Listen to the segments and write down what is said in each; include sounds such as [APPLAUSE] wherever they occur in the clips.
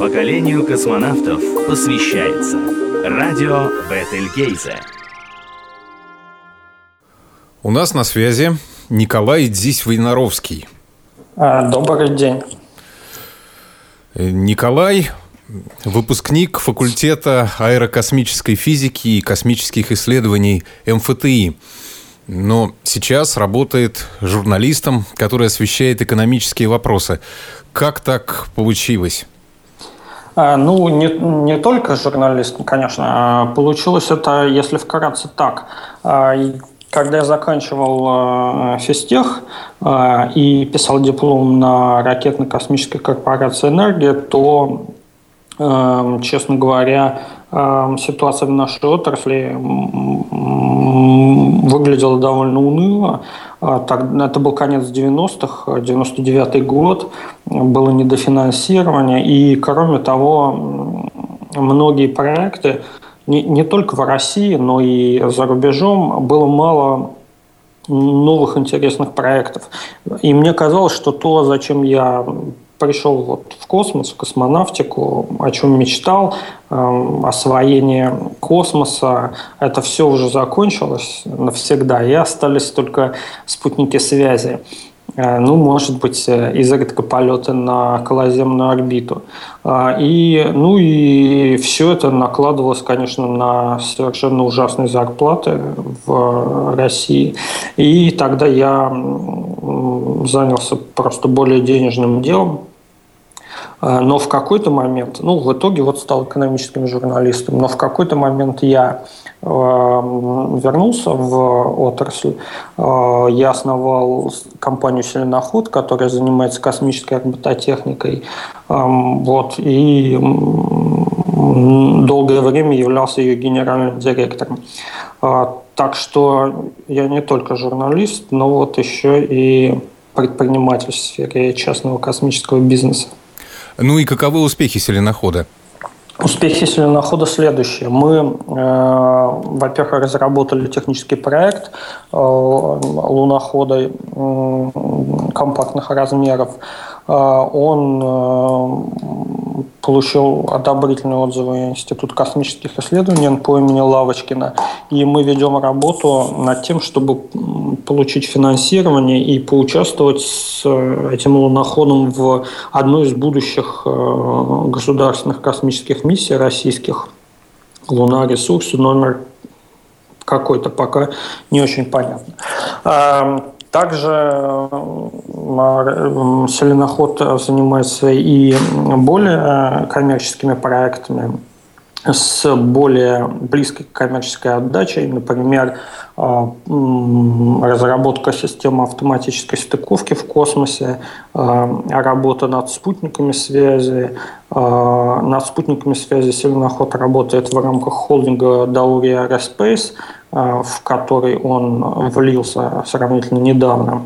Поколению космонавтов посвящается радио Бетельгейзе. У нас на связи Николай Дзись-Войнаровский. А, добрый день. Николай – выпускник факультета аэрокосмической физики и космических исследований МФТИ. Но сейчас работает журналистом, который освещает экономические вопросы. Как так получилось? А, ну, не, не только журналист, конечно. А получилось это, если вкратце, так. Когда я заканчивал физтех и писал диплом на ракетно-космической корпорации «Энергия», то, честно говоря, ситуация в нашей отрасли выглядела довольно уныло. А, это был конец 90-х, 99-й год, было недофинансирование, и кроме того, многие проекты, не, не только в России, но и за рубежом, было мало новых интересных проектов. И мне казалось, что то, зачем я пришел вот в космос, в космонавтику, о чем мечтал, э, освоение космоса, это все уже закончилось навсегда, и остались только спутники связи. Э, ну, может быть, э, изредка полеты на околоземную орбиту. Э, и, ну и все это накладывалось, конечно, на совершенно ужасные зарплаты в России. И тогда я занялся просто более денежным делом, но в какой-то момент, ну, в итоге вот стал экономическим журналистом, но в какой-то момент я э, вернулся в отрасль. Э, я основал компанию «Селеноход», которая занимается космической робототехникой. Э, вот, и долгое время являлся ее генеральным директором. Так что я не только журналист, но вот еще и предприниматель в сфере частного космического бизнеса. Ну и каковы успехи селенохода? Успехи селенохода следующие. Мы, э, во-первых, разработали технический проект э, лунохода э, компактных размеров. Э, он э, получил одобрительные отзывы Институт космических исследований по имени Лавочкина. И мы ведем работу над тем, чтобы получить финансирование и поучаствовать с э, этим луноходом в одной из будущих э, государственных космических миссий российских. Луна ресурсы номер какой-то пока не очень понятно. Также э, Селеноход занимается и более коммерческими проектами с более близкой коммерческой отдачей, например, разработка системы автоматической стыковки в космосе, работа над спутниками связи. Над спутниками связи Селеноход работает в рамках холдинга Dauri Aerospace – Э, в который он влился сравнительно недавно.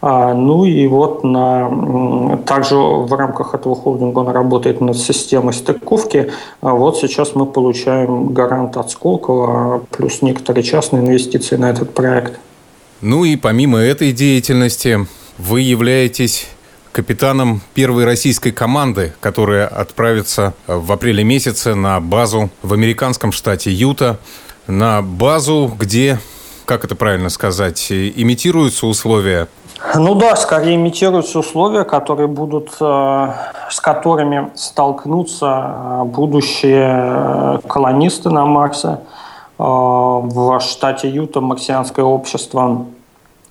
А, ну и вот на, также в рамках этого холдинга он работает над системой стыковки. А вот сейчас мы получаем гарант от Сколково, плюс некоторые частные инвестиции на этот проект. Ну и помимо этой деятельности вы являетесь капитаном первой российской команды, которая отправится в апреле месяце на базу в американском штате Юта на базу, где, как это правильно сказать, имитируются условия? Ну да, скорее имитируются условия, которые будут, э, с которыми столкнутся э, будущие э, колонисты на Марсе. В штате Юта марсианское общество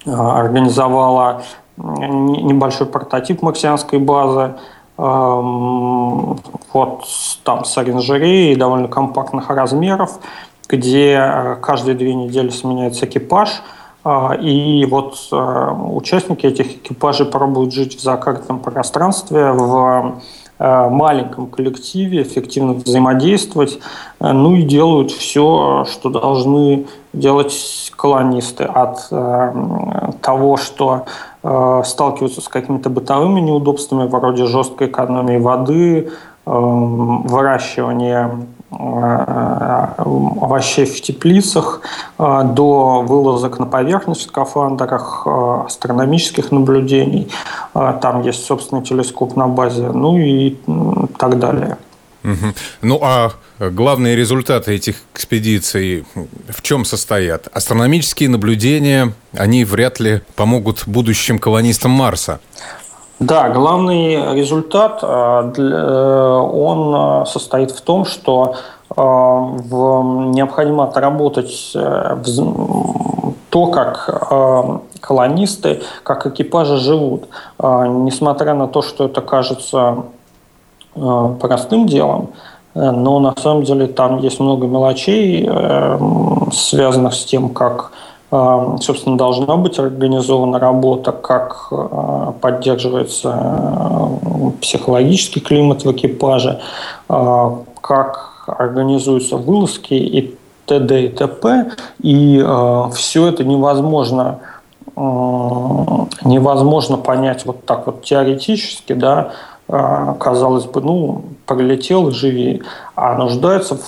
организовало небольшой прототип марсианской базы, вот там с оранжереей довольно компактных размеров где э, каждые две недели сменяется экипаж, э, и вот э, участники этих экипажей пробуют жить в закрытом пространстве, в маленьком коллективе, эффективно взаимодействовать, ну и делают все, что должны делать колонисты. От того, что сталкиваются с какими-то бытовыми неудобствами вроде жесткой экономии воды, выращивания Э, овощей в теплицах э, до вылазок на поверхность в скафандрах, э, астрономических наблюдений. Там есть собственный телескоп на базе. Ну и так далее. Ну а главные результаты этих экспедиций в чем состоят? Астрономические наблюдения, они вряд ли помогут будущим колонистам Марса. Да, главный результат, э, э, он состоит в том, что необходимо отработать то, как колонисты, как экипажи живут. Несмотря на то, что это кажется Э, простым делом, э, но на самом деле там есть много мелочей, э, связанных с тем, как собственно, должна быть организована работа, как поддерживается психологический климат в экипаже, как организуются вылазки и т.д. и т.п. И все это невозможно невозможно понять вот так вот теоретически, да, а, казалось бы, ну, прилетел и живи, а нуждается в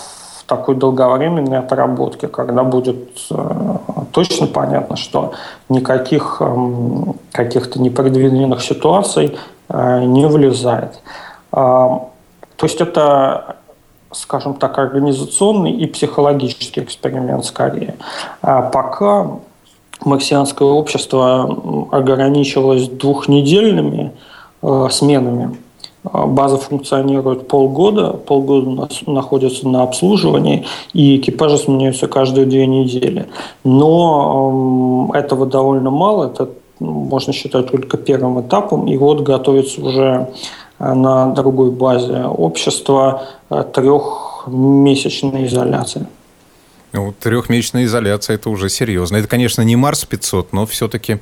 такой долговременной отработке, когда будет э, точно понятно, что никаких эм, каких-то непредвиденных ситуаций э, не влезает. А, то есть это скажем так, организационный и психологический эксперимент скорее. А пока марсианское общество ограничивалось двухнедельными э, сменами база функционирует полгода, полгода находится на обслуживании, и экипажи сменяются каждые две недели. Но этого довольно мало, это можно считать только первым этапом, и вот готовится уже а, на другой базе общества а, трехмесячная изоляция. Ну, трехмесячная изоляция – это уже серьезно. Это, конечно, не Марс 500, но все-таки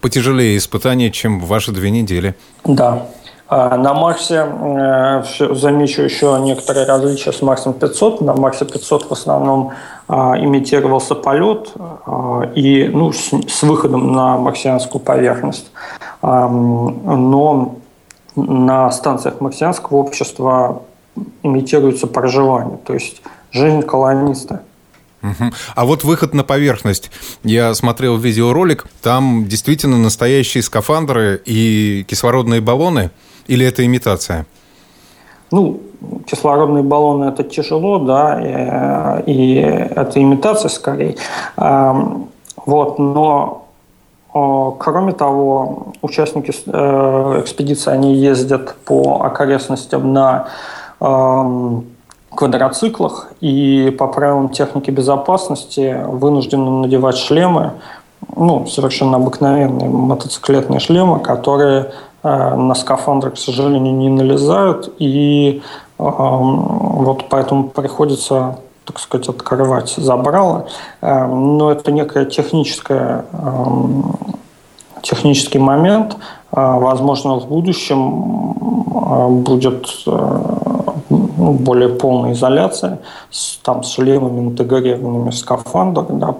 потяжелее испытание, чем ваши две недели. Да. А на Марсе, э, замечу еще некоторые различия с Марсом 500. На Марсе 500 в основном а, имитировался полет а, и ну, с, выходом на марсианскую поверхность. Но на станциях марсианского общества имитируется проживание, то есть жизнь колониста. А вот выход на поверхность. Я смотрел видеоролик, там действительно настоящие скафандры и кислородные баллоны – или это имитация? Ну, кислородные баллоны это тяжело, да, и, и это имитация скорее. Вот, но Кроме того, участники э, экспедиции они ездят по окрестностям на квадроциклах и по правилам техники безопасности вынуждены надевать шлемы, ну, совершенно обыкновенные мотоциклетные шлемы, которые Э, на скафандры, к сожалению, не налезают, и вот поэтому приходится так сказать, открывать забрало. Э, но это некая техническая технический момент. Э, возможно, в будущем будет ну, более полная изоляция с, там, с шлемами интегрированными в скафандр, да,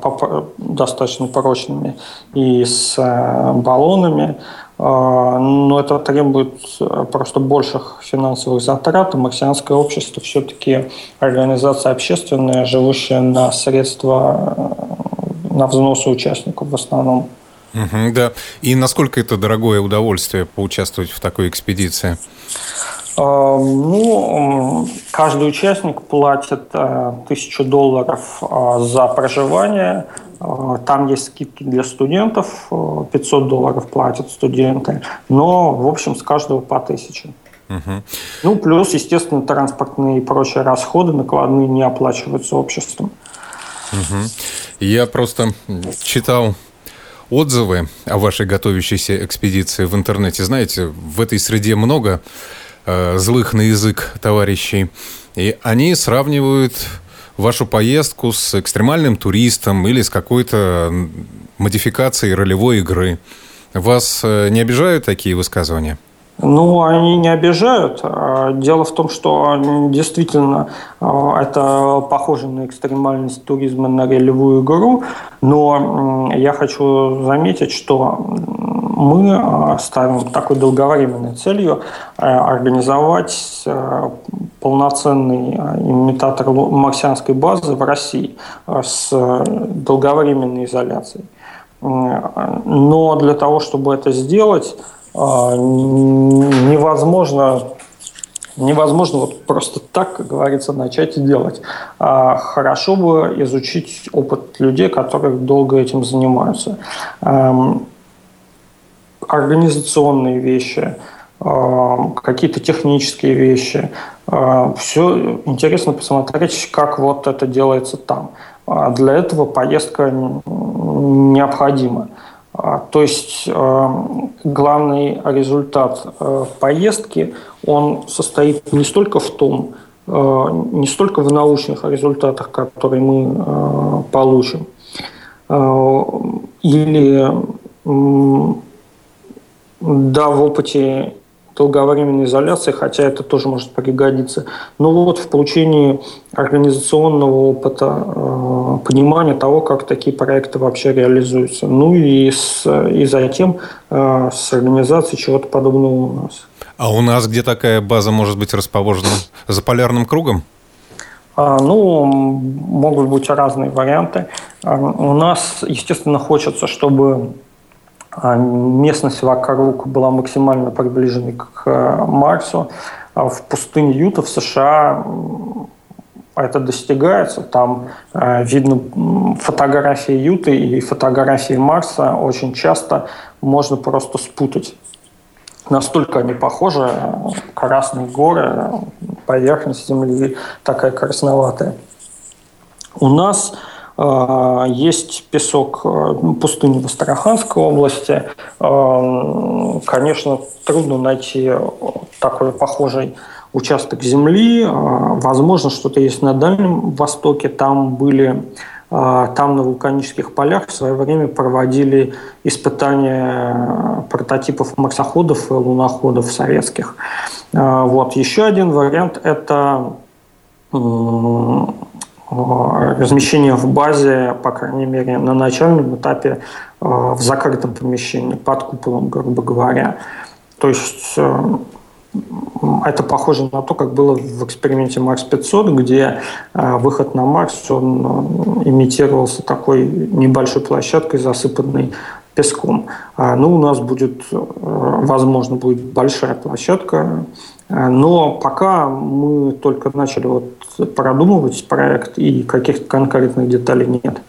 достаточно прочными, и с баллонами. А, но это требует э, просто больших финансовых затрат. Марсианское общество все-таки организация общественная, живущая на средства, э, на взносы участников в основном. Угу, да. И насколько это дорогое удовольствие поучаствовать в такой экспедиции? А, ну, каждый участник платит э, тысячу долларов а, за проживание, Э, там есть скидки для студентов, 500 э, долларов платят студенты, но, в общем, с каждого по 1000. Угу. Ну, плюс, естественно, транспортные и прочие расходы накладные не оплачиваются обществом. Угу. Я просто читал отзывы о вашей готовящейся экспедиции в интернете. Знаете, в этой среде много э, злых на язык товарищей, и они сравнивают вашу поездку с экстремальным туристом или с какой-то модификацией ролевой игры. Вас э, не обижают такие высказывания? Ну, они не обижают. А, дело в том, что действительно а, это похоже на экстремальность туризма, на ролевую игру, но я хочу заметить, что мы а, ставим такой долговременной целью организовать полноценный имитатор марсианской базы в России с долговременной изоляцией. Но для того, чтобы это сделать, невозможно невозможно вот просто так, как говорится, начать и делать. А хорошо бы изучить опыт людей, которые долго этим занимаются. Эм, организационные вещи, эм, какие-то технические вещи. Э, Все интересно посмотреть, как вот это делается там. А для этого поездка необходима. А, то есть э, главный результат э, поездки, он состоит не столько в том, э, не столько в научных результатах, которые мы получим, или да, в опыте долговременной изоляции, хотя это тоже может пригодиться. Но вот в получении организационного опыта, э, понимания того, как такие проекты вообще реализуются. Ну и, с, и затем э, с организацией чего-то подобного у нас. А у нас где такая база может быть расположена? За полярным кругом? А, ну, могут быть разные варианты. А, у нас, естественно, хочется, чтобы местность вокруг была максимально приближена к э, Марсу. А в пустыне Юта в США это достигается. Там э, видно фотографии Юты и фотографии Марса очень часто можно просто спутать. Настолько они похожи. Красные горы, поверхность Земли такая красноватая. У нас а, есть песок э, пустыни в Астраханской области. А, конечно, трудно найти такой похожий участок земли. А, возможно, что-то есть на Дальнем Востоке. Там были там на вулканических полях в свое время проводили испытания прототипов марсоходов и луноходов советских. Вот. Еще один вариант – это Э, размещение в базе, по крайней мере, на начальном этапе э, в закрытом помещении, под куполом, грубо говоря. То есть э, это похоже на то, как было в эксперименте Марс 500, где выход на Марс он имитировался такой небольшой площадкой, засыпанной песком. Ну, у нас будет, возможно, будет большая площадка, но пока мы только начали вот продумывать проект, и каких-то конкретных деталей нет.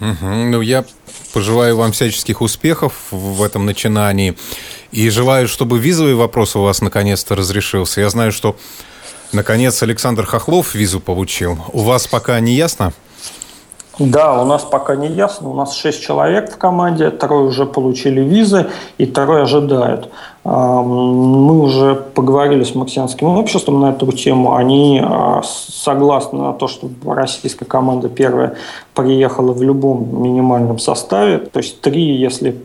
Угу. Ну, я пожелаю вам всяческих успехов в этом начинании. И желаю, чтобы визовый вопрос у вас наконец-то разрешился. Я знаю, что наконец Александр Хохлов визу получил. У вас пока не ясно? Да, у нас пока не ясно. У нас шесть человек в команде, трое уже получили визы, и трое ожидают. Мы уже поговорили с марсианским обществом на эту тему. Они а, согласны на то, что российская команда первая приехала в любом минимальном составе. То есть три, если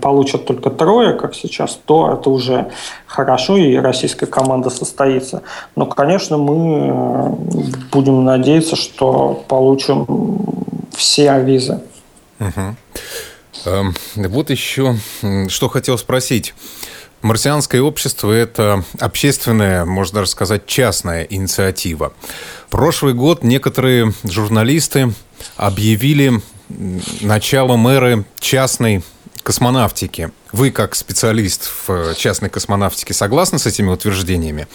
получат только трое, как сейчас, то это уже хорошо, и российская команда состоится. Но, конечно, мы э, будем надеяться, что получим все визы. Угу. Вот еще что хотел спросить. Марсианское общество – это общественная, можно даже сказать, частная инициатива. Прошлый год некоторые журналисты объявили началом эры частной космонавтики. Вы, как специалист в частной космонавтике, согласны с этими утверждениями?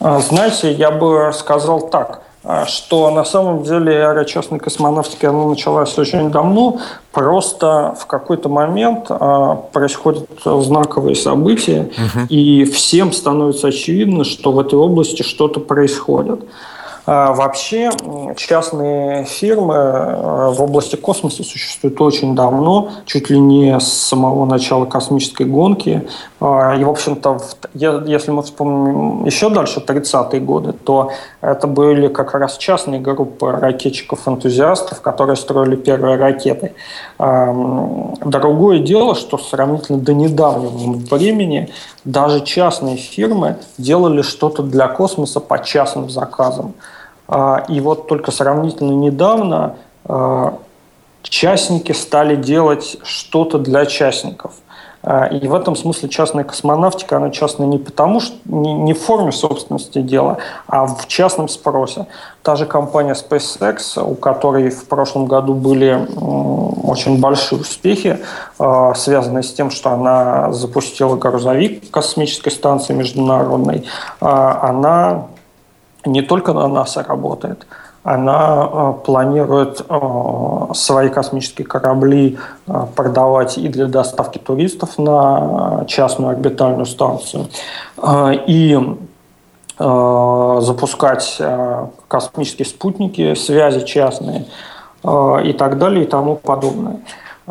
А, знаете, я бы сказал так, что на самом деле эра частной космонавтики она началась очень давно, просто в какой-то момент а, происходят знаковые события, угу. и всем становится очевидно, что в этой области что-то происходит. А, вообще частные фирмы э, в области космоса существуют очень давно, чуть ли не с самого начала космической гонки. А, и, в общем-то, если мы вспомним еще дальше, 30-е годы, то это были как раз частные группы ракетчиков-энтузиастов, которые строили первые ракеты. Другое дело, что сравнительно до недавнего времени даже частные фирмы делали что-то для космоса по частным заказам. А, и вот только сравнительно недавно а, частники стали делать что-то для частников. И в этом смысле частная космонавтика, она частная не потому, что не, не в форме собственности дела, а в частном спросе. Та же компания SpaceX, у которой в прошлом году были очень большие успехи, связанные с тем, что она запустила грузовик космической станции международной, она не только на НАСА работает, она э, планирует э, свои космические корабли э, продавать и для доставки туристов на частную орбитальную станцию, и запускать космические спутники, связи частные и так далее и тому подобное.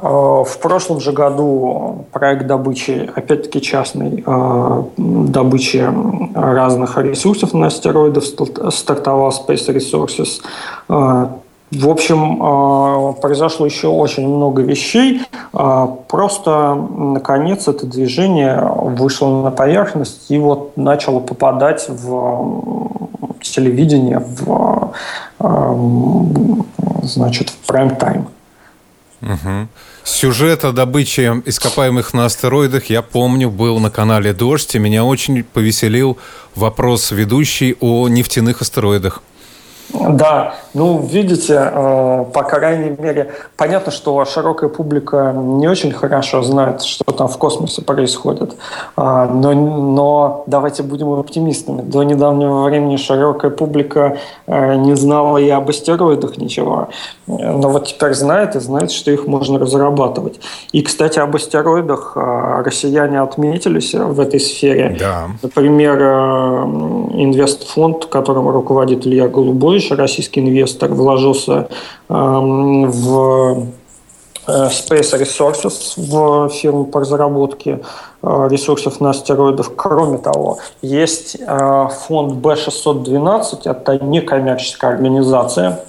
Э, в прошлом же году проект добычи, опять-таки частной э, добычи разных ресурсов на астероидах стартовал Space Resources. Э, в общем, произошло еще очень много вещей. Просто, наконец, это движение вышло на поверхность и вот начало попадать в телевидение, в, значит, в прайм-тайм. Угу. Сюжет о добыче ископаемых на астероидах, я помню, был на канале «Дождь», и меня очень повеселил вопрос ведущий о нефтяных астероидах. Да, ну, видите, э, по крайней мере, понятно, что широкая публика не очень хорошо знает, что там в космосе происходит. А, но, но давайте будем оптимистами. До недавнего времени широкая публика э, не знала и об астероидах ничего. Но вот теперь знает и знает, что их можно разрабатывать. И, кстати, об астероидах э, россияне отметились в этой сфере. Да. Например, инвестфонд, которым руководит Илья Польша, российский инвестор, вложился эм, в э, Space Resources, в фирму по разработке э, ресурсов на астероидах. Кроме того, есть э, фонд B612, это некоммерческая организация,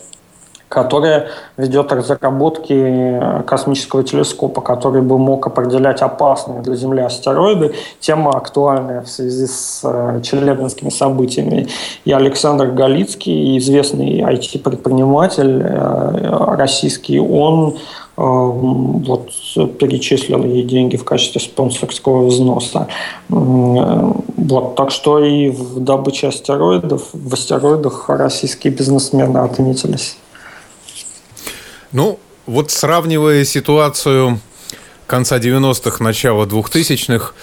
которая ведет разработки э, космического телескопа, который бы мог определять опасные для Земли астероиды. Тема актуальная в связи с э, челябинскими событиями. И Александр Галицкий, известный IT-предприниматель э, российский, он вот перечислил ей деньги в качестве спонсорского взноса. Вот, так что и в добыче астероидов, в астероидах российские бизнесмены отметились. Ну, вот сравнивая ситуацию конца 90-х, начала 2000-х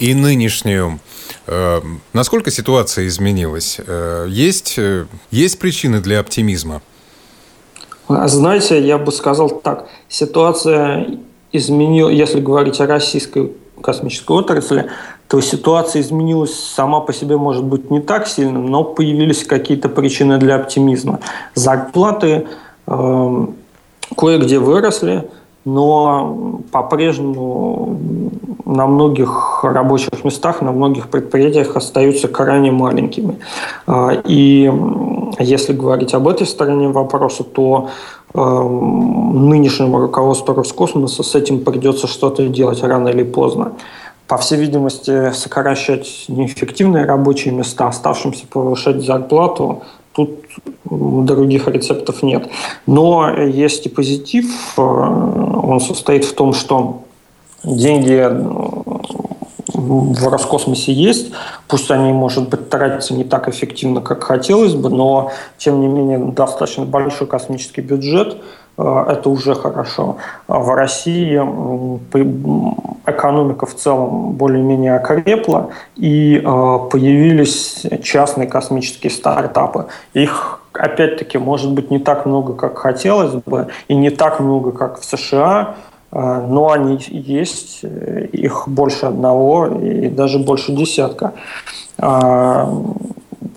и нынешнюю, э, насколько ситуация изменилась? Э, есть, э, есть причины для оптимизма? Знаете, я бы сказал так. Ситуация изменилась, если говорить о российской космической отрасли, то ситуация изменилась сама по себе, может быть, не так сильно, но появились какие-то причины для оптимизма. Зарплаты э, кое-где выросли, но по-прежнему на многих рабочих местах, на многих предприятиях остаются крайне маленькими. А, и если говорить об этой стороне вопроса, то эм, нынешнему руководству Роскосмоса с этим придется что-то делать рано или поздно. По всей видимости, сокращать неэффективные рабочие места, оставшимся повышать зарплату, Тут других рецептов нет. Но есть и позитив. Э, он состоит в том, что деньги э, в Роскосмосе есть. Пусть они, может быть, тратятся не так эффективно, как хотелось бы, но, тем не менее, достаточно большой космический бюджет – это уже хорошо. А в России экономика в целом более-менее окрепла, и э, появились частные космические стартапы. Их опять-таки, может быть, не так много, как хотелось бы, и не так много, как в США, э, но они есть, их больше одного и даже больше десятка.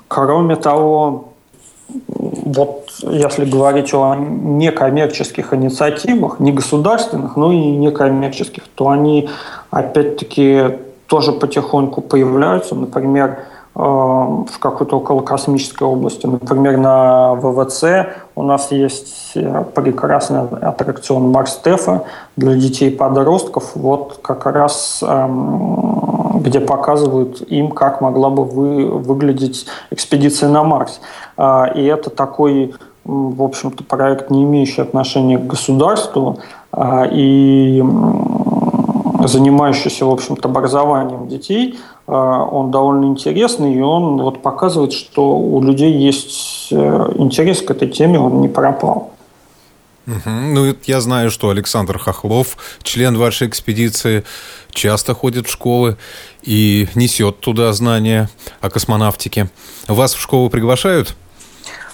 Кроме того, вот если говорить о некоммерческих инициативах, не государственных, но и некоммерческих, то они опять-таки тоже потихоньку появляются. Например, э, в какой-то околокосмической области. Например, на ВВЦ у нас есть э, прекрасный аттракцион Марс Тефа для детей и подростков. Вот как раз эм, где показывают им, как могла бы вы, выглядеть экспедиция на Марс. А, и это такой, в общем-то, проект, не имеющий отношения к государству. А, и занимающийся, в общем-то, образованием детей, он довольно интересный, и он вот показывает, что у людей есть интерес к этой теме, он не пропал. Угу. Ну, я знаю, что Александр Хохлов, член вашей экспедиции, часто ходит в школы и несет туда знания о космонавтике. Вас в школу приглашают?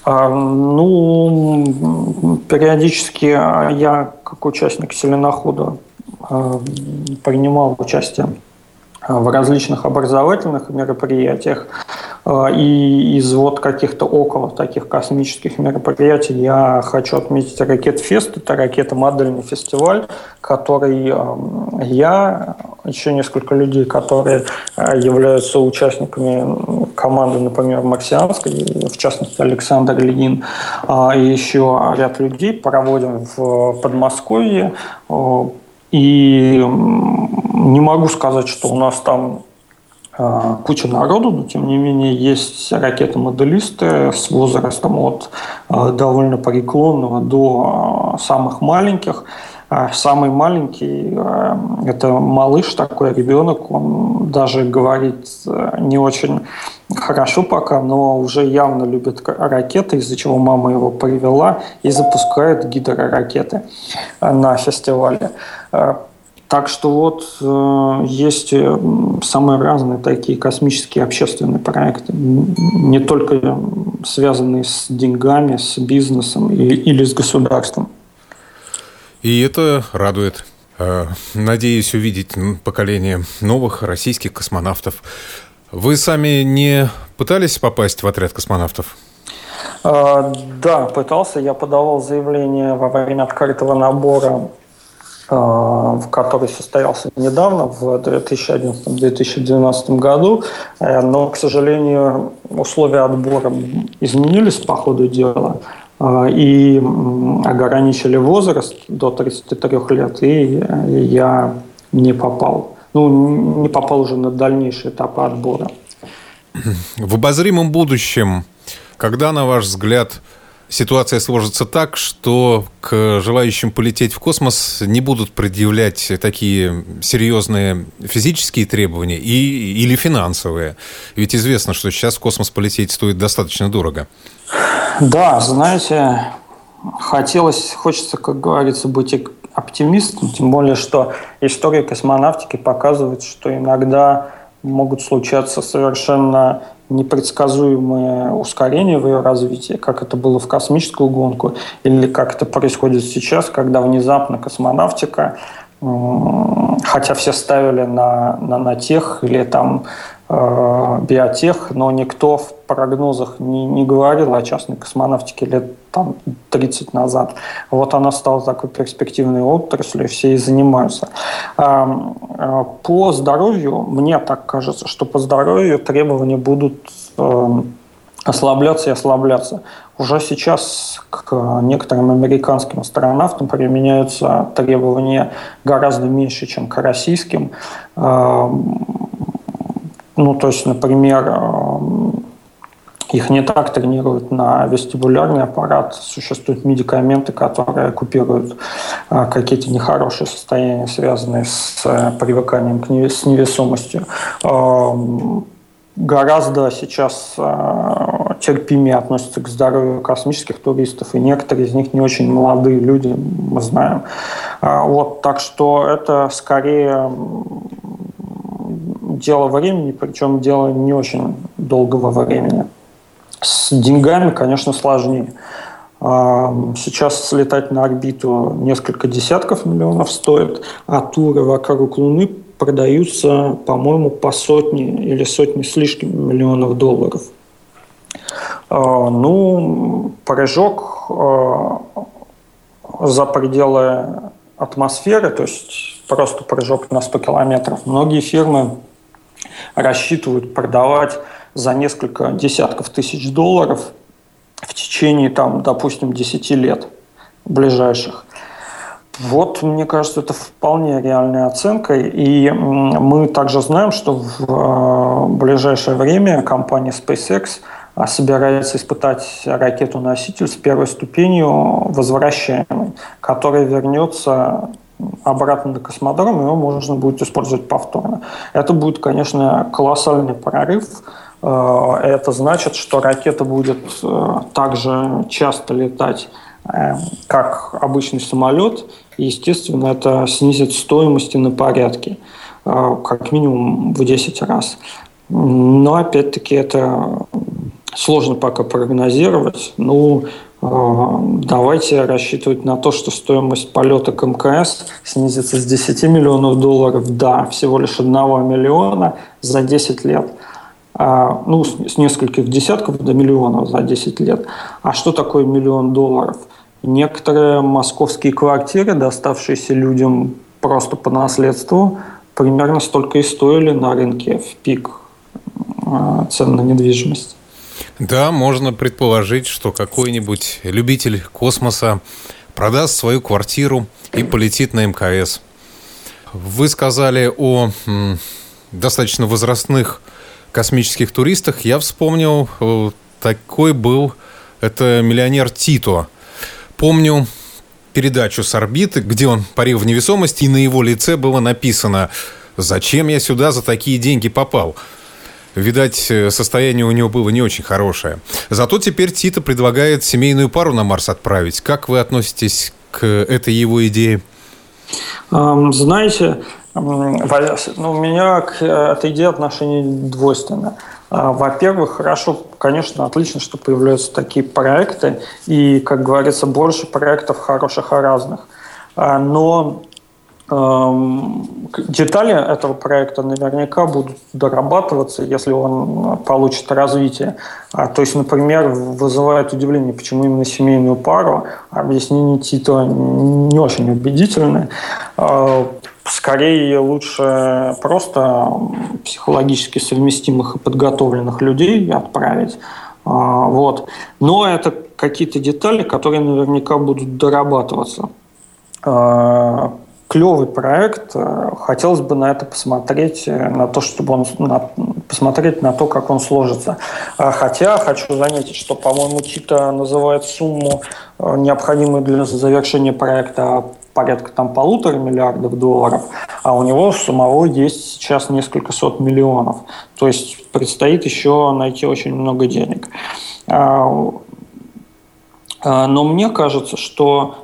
А, ну, периодически я, как участник селенохода, а, принимал участие в различных образовательных мероприятиях. А, и из вот каких-то около таких космических мероприятий я хочу отметить Ракет-фест. Это ракетомодельный фестиваль, который я, еще несколько людей, которые а, являются участниками команды, например, марсианской, в частности, Александр Ильин, а, и еще ряд людей проводим в Подмосковье. И не могу сказать, что у нас там куча народу, но тем не менее есть ракетомоделисты с возрастом от а, довольно преклонного до а, самых маленьких. Самый маленький – это малыш такой, ребенок, он даже говорит не очень хорошо пока, но уже явно любит ракеты, из-за чего мама его привела и запускает гидроракеты на фестивале. Так что вот э, есть э, самые разные такие космические общественные проекты, не только связанные с деньгами, с бизнесом или, с государством. И это радует. Э, надеюсь увидеть поколение новых российских космонавтов. Вы сами не пытались попасть в отряд космонавтов? Да, пытался. Я подавал заявление во время открытого набора Э, который состоялся недавно, в 2011-2012 году, э, но, к сожалению, условия отбора изменились по ходу дела э, и ограничили возраст до 33 лет, и я не попал. Ну, не попал уже на дальнейшие этапы отбора. В обозримом будущем, когда, на ваш взгляд, ситуация сложится так, что к желающим полететь в космос не будут предъявлять такие серьезные физические требования и, или финансовые. Ведь известно, что сейчас в космос полететь стоит достаточно дорого. Да, знаете, хотелось, хочется, как говорится, быть оптимистом, тем более, что история космонавтики показывает, что иногда могут случаться совершенно непредсказуемое ускорение в ее развитии, как это было в космическую гонку, или как это происходит сейчас, когда внезапно космонавтика, хотя все ставили на, на, на тех или там биотех, но никто в прогнозах не, не говорил о частной космонавтике лет там, 30 назад. Вот она стала такой перспективной отраслью, все и занимаются. А, а, по здоровью, мне так кажется, что по здоровью требования будут эм, ослабляться и ослабляться. Уже сейчас к некоторым американским астронавтам применяются требования гораздо меньше, чем к российским. Эм, ну, то есть, например, эм, их не так тренируют на вестибулярный аппарат. Существуют медикаменты, которые купируют а, какие-то нехорошие состояния, связанные с э, привыканием к с невесомостью. Гораздо сейчас терпимее относятся к здоровью космических туристов, и некоторые из них не очень молодые люди, мы знаем. Вот, так что это скорее дело времени, причем дело не очень долгого времени. С деньгами, конечно, сложнее. А, сейчас слетать на орбиту несколько десятков миллионов стоит, а туры вокруг Луны продаются, по-моему, по сотне или сотни с лишним миллионов долларов. А, ну, прыжок а, за пределы атмосферы, то есть просто прыжок на 100 километров. Многие фирмы рассчитывают продавать за несколько десятков тысяч долларов в течение, там, допустим, 10 лет ближайших. Вот, мне кажется, это вполне реальная оценка. И мы также знаем, что в э, ближайшее время компания SpaceX а, собирается испытать ракету-носитель с первой ступенью возвращаемой, которая вернется обратно на космодром, его можно будет использовать повторно. Это будет, конечно, колоссальный прорыв. Э, это значит, что ракета будет э, также часто летать, э, как обычный самолет. Естественно, это снизит стоимости на порядке, как минимум в 10 раз. Но, опять-таки, это сложно пока прогнозировать. Ну, давайте рассчитывать на то, что стоимость полета к МКС снизится с 10 миллионов долларов до всего лишь 1 миллиона за 10 лет. А, ну, с нескольких десятков до миллионов за 10 лет. А что такое миллион долларов? Некоторые московские квартиры, доставшиеся людям просто по наследству, примерно столько и стоили на рынке в пик э, цен на недвижимость. Да, можно предположить, что какой-нибудь любитель космоса продаст свою квартиру и полетит на МКС. Вы сказали о достаточно возрастных космических туристах. Я вспомнил, э, такой был, это миллионер Тито. Помню передачу с орбиты, где он парил в невесомости, и на его лице было написано «Зачем я сюда за такие деньги попал?» Видать, э, состояние у него было не очень хорошее. Зато теперь Тита предлагает семейную пару на Марс отправить. Как вы относитесь к этой его идее? Знаете, ну, у меня к этой идее отношение двойственное. А, во-первых, хорошо, конечно, отлично, что появляются такие проекты, и, как говорится, больше проектов хороших и разных. Но Эм, детали этого проекта наверняка будут дорабатываться, если он получит развитие. А, то есть, например, вызывает удивление, почему именно семейную пару. Объяснение Тита не очень убедительное. А, скорее лучше просто психологически совместимых и подготовленных людей отправить. А, вот. Но это какие-то детали, которые наверняка будут дорабатываться клевый проект. Э, хотелось бы на это посмотреть, э, на то, чтобы он на, посмотреть на то, как он сложится. А хотя хочу заметить, что, по-моему, Тита называет сумму, э, необходимую для завершения проекта, порядка там полутора миллиардов долларов, а у него самого есть сейчас несколько сот миллионов. То есть предстоит еще найти очень много денег. А, а, но мне кажется, что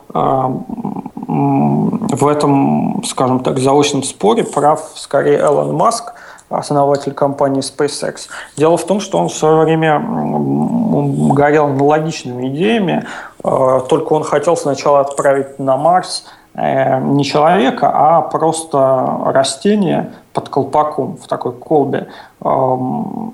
в этом, скажем так, заочном споре прав скорее Элон Маск, основатель компании SpaceX. Дело в том, что он в свое время горел аналогичными идеями, э, только он хотел сначала отправить на Марс э, не человека, а просто растение под колпаком в такой колбе. Эм,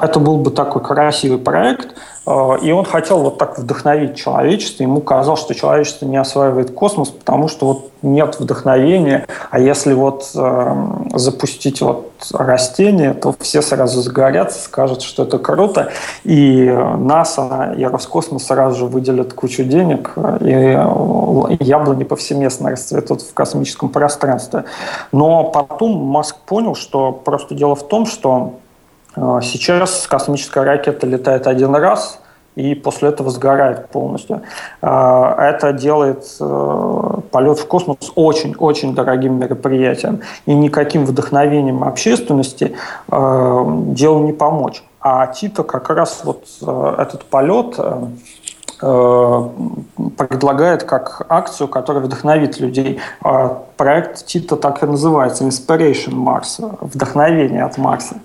это был бы такой красивый проект, э, и он хотел вот так вдохновить человечество. Ему казалось, что человечество не осваивает космос, потому что вот нет вдохновения, а если вот э, запустить вот растение, то все сразу загорятся, скажут, что это круто, и НАСА и Роскосмос сразу же выделят кучу денег, и яблони повсеместно расцветут в космическом пространстве. Но потом Маск понял, что просто дело в том, что а, сейчас космическая ракета летает один раз, и после этого сгорает полностью. А, это делает э, полет в космос очень-очень дорогим мероприятием. И никаким вдохновением общественности э, делу не помочь. А Тита как раз вот э, этот полет Э, предлагает как акцию, которая вдохновит людей. А проект Тита так и называется Inspiration Mars, вдохновение от Марса.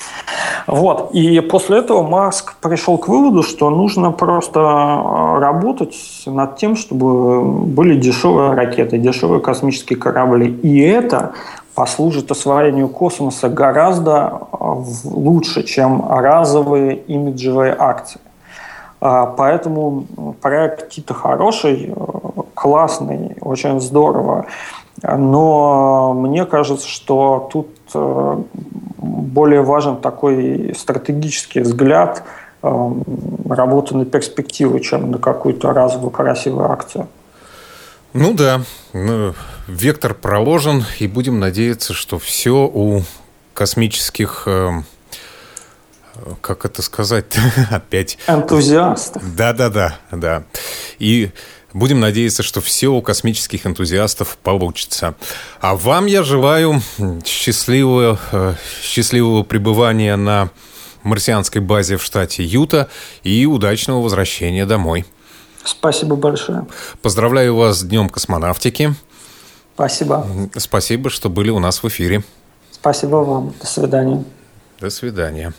Вот. И после этого Маск пришел к выводу, что нужно просто э, работать над тем, чтобы были дешевые ракеты, дешевые космические корабли. И это послужит освоению космоса гораздо э, лучше, чем разовые имиджевые акции. А, поэтому проект Тита хороший, э, классный, очень здорово. Но мне кажется, что тут э, более важен такой стратегический взгляд э, работы на перспективу, чем на какую-то разовую красивую акцию. Ну да, ну, вектор проложен, и будем надеяться, что все у космических как это сказать [LAUGHS] опять? Энтузиастов. Да-да-да, да. И Будем надеяться, что все у космических энтузиастов получится. А вам я желаю счастливого, э, счастливого пребывания на марсианской базе в штате Юта и удачного возвращения домой. Спасибо большое. Поздравляю вас с Днем космонавтики. Спасибо. Спасибо, что были у нас в эфире. Спасибо вам. До свидания. До свидания.